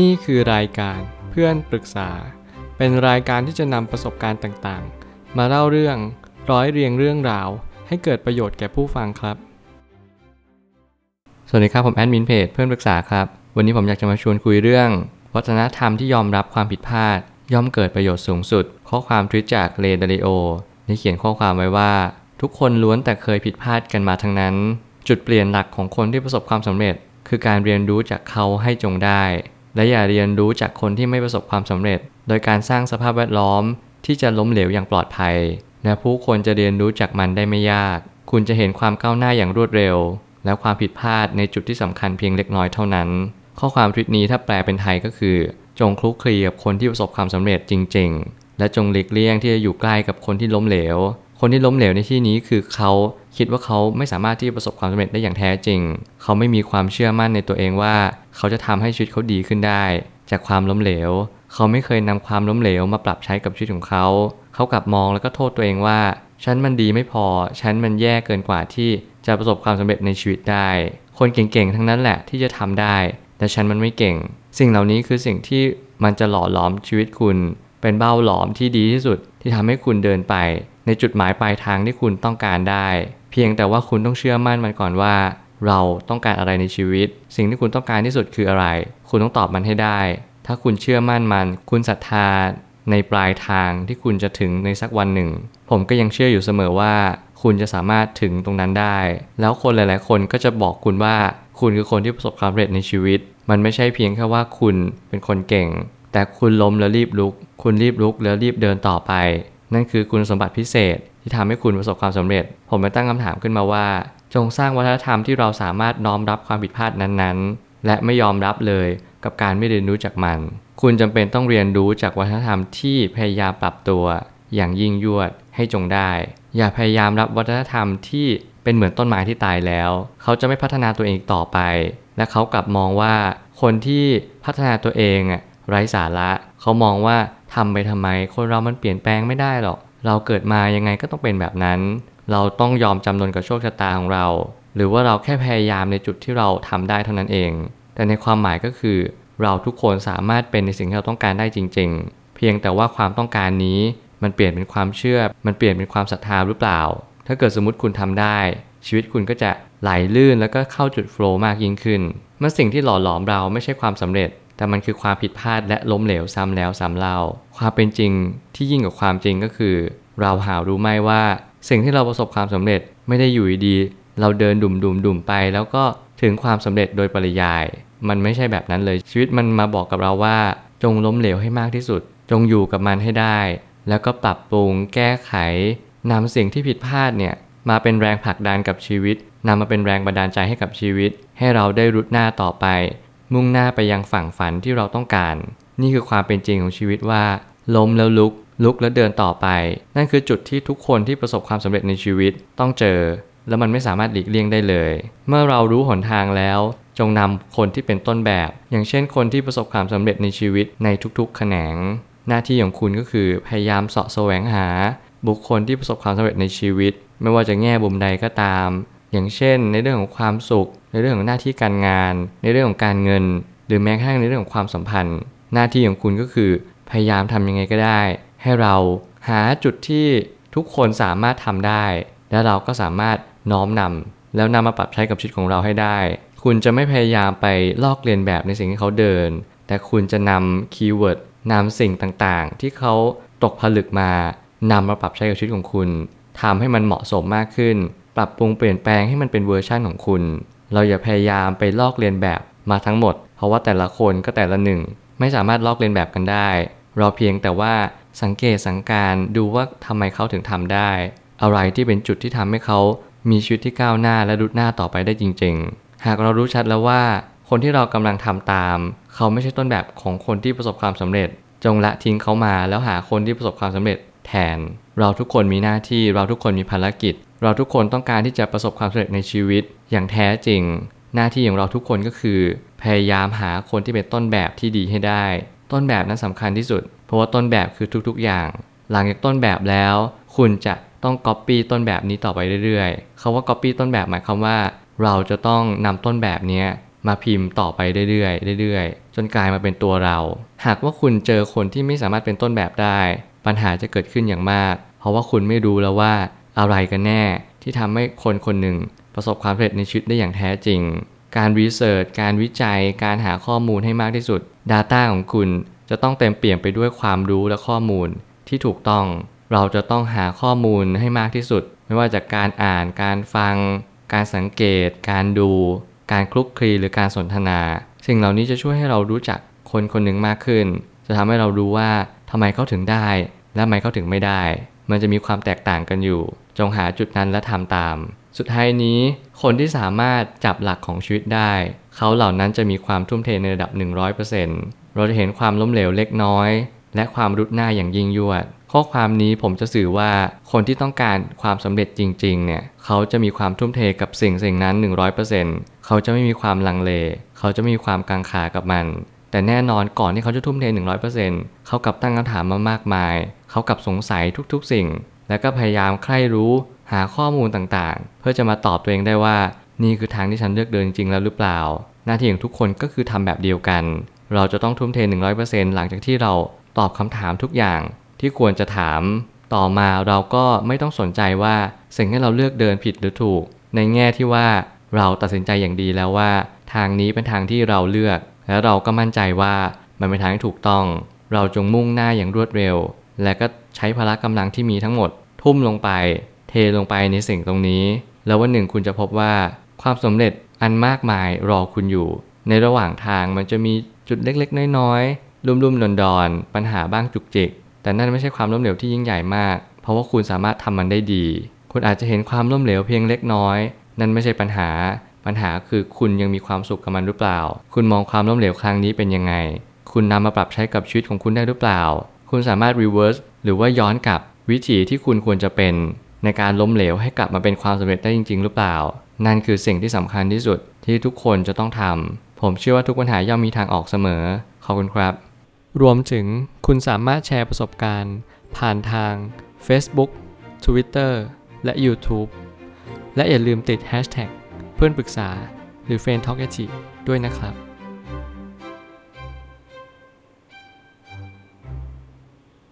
นี่คือรายการเพื่อนปรึกษา เป็นรายการที่จะนำประสบการณ์ต่างๆ มาเล่าเรื่องร้อยเรียงเรื่องราว ให้เกิดประโยชน์แก่ผู้ฟังครับ สวัสดีครับผมแอดมินเพจเพื่อนปรึกษาครับ วันนี้ผมอยากจะมาชวนคุยเรื่อง วัฒนธรรมที่ยอมรับความผิดพลาด ย่อมเกิดประโยชน์สูงสุด ข้อความทวิตจากเลดาริโอได้เขียนข้อความไว้ว่า ทุกคนล้วนแต่เคยผิดพลาดกันมาทั้งนั้น จุดเปลี่ยนหลักของคนที่ประสบความสำเร็จ คือการเรียนรู้จากเขาให้จงได้ และอย่าเรียนรู้จากคนที่ไม่ประสบความสำเร็จ โดยการสร้างสภาพแวดล้อมที่จะล้มเหลวอย่างปลอดภัย และผู้คนจะเรียนรู้จากมันได้ไม่ยาก คุณจะเห็นความก้าวหน้าอย่างรวดเร็ว และความผิดพลาดในจุดที่สำคัญเพียงเล็กน้อยเท่านั้น ข้อความทวิตนี้ถ้าแปลเป็นไทยก็คือ จงคลุกคลีกับคนที่ประสบความสำเร็จจริง ๆ และจงหลีกเลี่ยงที่จะอยู่ใกล้กับคนที่ล้มเหลว คนที่ล้มเหลวในที่นี้คือเขา คิดว่าเขาไม่สามารถที่จะประสบความสำเร็จได้อย่างแท้จริง เขาไม่มีความเชื่อมั่นในตัวเองว่า เขาจะทำให้ชีวิตเขาดีขึ้นได้ จากความล้มเหลว เขาไม่เคยนำความล้มเหลวมาปรับใช้กับชีวิตของเขา เขากลับมองแล้วก็โทษตัวเองว่า ฉันมันดีไม่พอ ฉันมันแย่เกินกว่าที่จะประสบความสำเร็จในชีวิตได้ คนเก่งๆทั้งนั้นแหละที่จะทำได้ แต่ฉันมันไม่เก่ง สิ่งเหล่านี้คือสิ่งที่มันจะหล่อหลอมชีวิตคุณ เป็นเบ้าหลอมที่ดีที่สุดที่ทำให้คุณเดินไป ในจุดหมายปลายทางที่คุณต้องการได้ เพียงแต่ว่าคุณต้องเชื่อมั่นมันก่อนว่า เราต้องการอะไรในชีวิต สิ่งที่คุณต้องการที่สุดคืออะไร คุณต้องตอบมันให้ได้ ถ้าคุณเชื่อมั่นมัน คุณศรัทธาในปลายทางที่คุณจะถึงในสักวันหนึ่ง ผมก็ยังเชื่ออยู่เสมอว่า คุณจะสามารถถึงตรงนั้นได้ แล้วคนหลาย ๆ คนก็จะบอกคุณว่า คุณคือคนที่ประสบความสำเร็จในชีวิต มันไม่ใช่เพียงแค่ว่าคุณเป็นคนเก่ง แต่คุณล้มแล้วรีบลุก คุณรีบลุกแล้วรีบเดินต่อไป นั่นคือคุณสมบัติพิเศษที่ทำให้คุณประสบความสำเร็จ ผมไปตั้งคำถามขึ้นมาว่า จงสร้างวัฒนธรรมที่เราสามารถน้อมรับความผิดพลาดนั้นๆ และไม่ยอมรับเลยกับการไม่เรียนรู้จากมัน คุณจำเป็นต้องเรียนรู้จากวัฒนธรรมที่พยายามปรับตัว อย่างยิ่งยวดให้จงได้ อย่าพยายามรับวัฒนธรรมที่เป็นเหมือนต้นไม้ที่ตายแล้ว เขาจะไม่พัฒนาตัวเองต่อไป และเขากลับมองว่าคนที่พัฒนาตัวเองไร้สาระ เขามองว่า ทำไปทำไม คนเรามันเปลี่ยนแปลงไม่ได้หรอก เราเกิดมายังไงก็ต้องเป็นแบบนั้น เราต้องยอมจำนนกับโชคชะตาของเรา หรือว่าเราแค่พยายามในจุดที่เราทำได้เท่านั้นเอง แต่ในความหมายก็คือ เราทุกคนสามารถเป็นในสิ่งที่เราต้องการได้จริง ๆ เพียงแต่ว่าความต้องการนี้มันเปลี่ยนเป็นความเชื่อ มันเปลี่ยนเป็นความศรัทธาหรือเปล่า ถ้าเกิดสมมติคุณทำได้ ชีวิตคุณก็จะไหลลื่นแล้วก็เข้าจุดโฟล์มากยิ่งขึ้น มันสิ่งที่หล่อหลอมเราไม่ใช่ความสำเร็จ แต่มันคือความผิดพลาดและล้มเหลวซ้ำแล้วซ้ำเล่า ความเป็นจริงที่ยิ่งกว่าความจริงก็คือ เราหารู้ไหมว่า สิ่งที่เราประสบความสำเร็จไม่ได้อยู่ดี เราเดินดุ่มดุ่มดุ่มไป แล้วก็ถึงความสำเร็จโดยปริยาย มันไม่ใช่แบบนั้นเลยชีวิตมันมาบอกกับเราว่า จงล้มเหลวให้มากที่สุด จงอยู่กับมันให้ได้ แล้วก็ปรับปรุงแก้ไขนำสิ่งที่ผิดพลาดเนี่ยมาเป็นแรงผลักดันกับชีวิตนำมาเป็นแรงบันดาลใจให้กับชีวิต ให้เราได้รุดหน้าต่อไป มุ่งหน้าไปยังฝั่งฝันที่เราต้องการ นี่คือความเป็นจริงของชีวิตว่า ล้มแล้วลุก ลุกแล้วเดินต่อไป นั่นคือจุดที่ทุกคนที่ประสบความสำเร็จในชีวิตต้องเจอ แล้วมันไม่สามารถหลีกเลี่ยงได้เลย เมื่อเรารู้หนทางแล้ว จงนำคนที่เป็นต้นแบบ อย่างเช่นคนที่ประสบความสำเร็จในชีวิตในทุกๆ แขนง หน้าที่ของคุณก็คือพยายามเสาะแสวงหา บุคคลที่ประสบความสำเร็จในชีวิต ไม่ว่าจะแง่บุมใดก็ตาม อย่างเช่น ในเรื่องของความสุข ในเรื่องของหน้าที่การงาน ในเรื่องของการเงิน หรือแม้กระทั่งในเรื่องของความสัมพันธ์ หน้าที่ของคุณก็คือ พยายามทำยังไงก็ได้ ให้เราหาจุดที่ทุกคนสามารถทำได้ และเราก็สามารถน้อมนำแล้วนำมาปรับใช้กับชีวิตของเราให้ได้ คุณจะไม่พยายามไปลอกเลียนแบบในสิ่งที่เขาเดิน แต่คุณจะนำ keyword นำสิ่งต่างๆ ที่เขาตกผลึกมานำมาปรับใช้กับชีวิตของคุณทำให้มันเหมาะสมมากขึ้น ปรับปรุงเปลี่ยนแปลงให้มันเป็นเวอร์ชั่นของคุณ เราอย่าพยายามไปลอกเลียนแบบมาทั้งหมด เพราะว่าแต่ละคนก็แต่ละหนึ่ง ไม่สามารถลอกเลียนแบบกันได้ เราเพียงแต่ว่าสังเกตสังการดูว่าทำไมเขาถึงทำได้ อะไรที่เป็นจุดที่ทำให้เขามีชีวิตที่ก้าวหน้าและรุดหน้าต่อไปได้จริง ๆ หากเรารู้ชัดแล้วว่า คนที่เรากำลังทำตาม เขาไม่ใช่ต้นแบบของคนที่ประสบความสำเร็จ จงละทิ้งเขามาแล้วหาคนที่ประสบความสำเร็จแทน เราทุกคนมีหน้าที่เราทุกคนมีภารกิจ เราทุกคนต้องการที่จะประสบความสำเร็จในชีวิต อย่างแท้จริง หน้าที่ของเราทุกคนก็คือ พยายามหาคนที่เป็นต้นแบบที่ดีให้ได้ ต้นแบบนั้นสำคัญที่สุด เพราะว่าต้นแบบคือทุกๆอย่าง หลังจากต้นแบบแล้ว คุณจะต้องก๊อปปี้ต้นแบบนี้ต่อไปเรื่อยๆเขาว่าก๊อปปี้ต้นแบบหมายความว่า เราจะต้องนำต้นแบบนี้มาพิมพ์ต่อไปเรื่อยๆเรื่อยๆ จนกลายมาเป็นตัวเรา หากว่าคุณเจอคนที่ไม่สามารถเป็นต้นแบบได้ ปัญหาจะเกิดขึ้นอย่างมาก เพราะว่าคุณไม่รู้แล้วว่าอะไรกันแน่ที่ทำให้คนคนหนึ่ง ประสบความสำเร็จในชีวิตได้อย่างแท้จริง การรีเสิร์ชการวิจัย การหาข้อมูลให้มากที่สุด Data ของคุณจะต้องเต็มเปี่ยมไปด้วยความรู้และข้อมูลที่ถูกต้อง เราจะต้องหาข้อมูลให้มากที่สุด ไม่ว่าจากการอ่าน การฟัง การสังเกต การดู การคลุกคลีหรือการสนทนา สิ่งเหล่านี้จะช่วยให้เรารู้จักคนคนหนึ่งมากขึ้น จะทำให้เรารู้ว่าทำไมเขาถึงได้ และทำไมเขาถึงไม่ได้ มันจะมีความแตกต่างกันอยู่ จงหาจุดนั้นและทำตาม สุดท้ายนี้ คนที่สามารถจับหลักของชีวิตได้ เขาเหล่านั้นจะมีความทุ่มเทในระดับ 100%เราจะเห็นความล้มเหลวเล็กน้อย และความรุดหน้าอย่างยิ่งยวด ข้อความนี้ผมจะสื่อว่าคนที่ต้องการความสำเร็จจริงๆ เนี่ยเขาจะมีความทุ่มเทกับสิ่งสิ่งนั้น 100%เขาจะไม่มีความลังเล เขาจะไม่มีความกังขากับมันแต่แน่นอนก่อนที่เขาจะทุ่มเท 100%เขากลับตั้งคำถามมามากมาย เขากลับสงสัยทุกๆสิ่ง แล้วก็พยายามใคร่รู้ หาข้อมูลต่างๆ เพื่อจะมาตอบตัวเองได้ว่า นี่คือทางที่ฉันเลือกเดินจริงๆแล้วหรือเปล่า หน้าที่ของทุกคนก็คือทำแบบเดียวกัน เราจะต้องทุ่มเท 100%หลังจากที่เราตอบคำถามทุกอย่างที่ควรจะถาม ต่อมาเราก็ไม่ต้องสนใจว่าสิ่งที่เราเลือกเดินผิดหรือถูก ในแง่ที่ว่าเราตัดสินใจอย่างดีแล้วว่า ทางนี้เป็นทางที่เราเลือก และเราก็มั่นใจว่ามันเป็นทางที่ถูกต้อง เราจงมุ่งหน้าอย่างรวดเร็ว และก็ใช้พละกำลังที่มีทั้งหมด ทุ่มลงไป เทลงไปในสิ่งตรงนี้ แล้ววันหนึ่งคุณจะพบว่าความสำเร็จอันมากมายรอคุณอยู่ ในระหว่างทางมันจะมีจุดเล็กๆ น้อยๆลุ่มๆดอนๆปัญหาบ้างจุกจิก แต่นั่นไม่ใช่ความล้มเหลวที่ยิ่งใหญ่มาก เพราะว่าคุณสามารถทำมันได้ดี คุณอาจจะเห็นความล้มเหลวเพียงเล็กน้อย นั่นไม่ใช่ปัญหา ปัญหาคือคุณยังมีความสุขกับมันหรือเปล่า คุณมองความล้มเหลวครั้งนี้เป็นยังไง คุณนำมาปรับใช้กับชีวิตของคุณได้หรือเปล่า คุณสามารถ reverse หรือว่าย้อนกลับวิถีที่คุณควรจะเป็น ในการล้มเหลวให้กลับมาเป็นความสำเร็จได้จริง ๆ หรือเปล่า นั่นคือสิ่งที่สำคัญที่สุดที่ทุกคนจะต้องทำผมเชื่อว่าทุกปัญหาย่อมมีทางออกเสมอ ขอบคุณครับ รวมถึงคุณสามารถแชร์ประสบการณ์ ผ่านทาง Facebook Twitter และ YouTube และอย่าลืมติด Hashtag เพื่อนปรึกษาหรือ f r ร e n d t a l k ด้วยนะครับ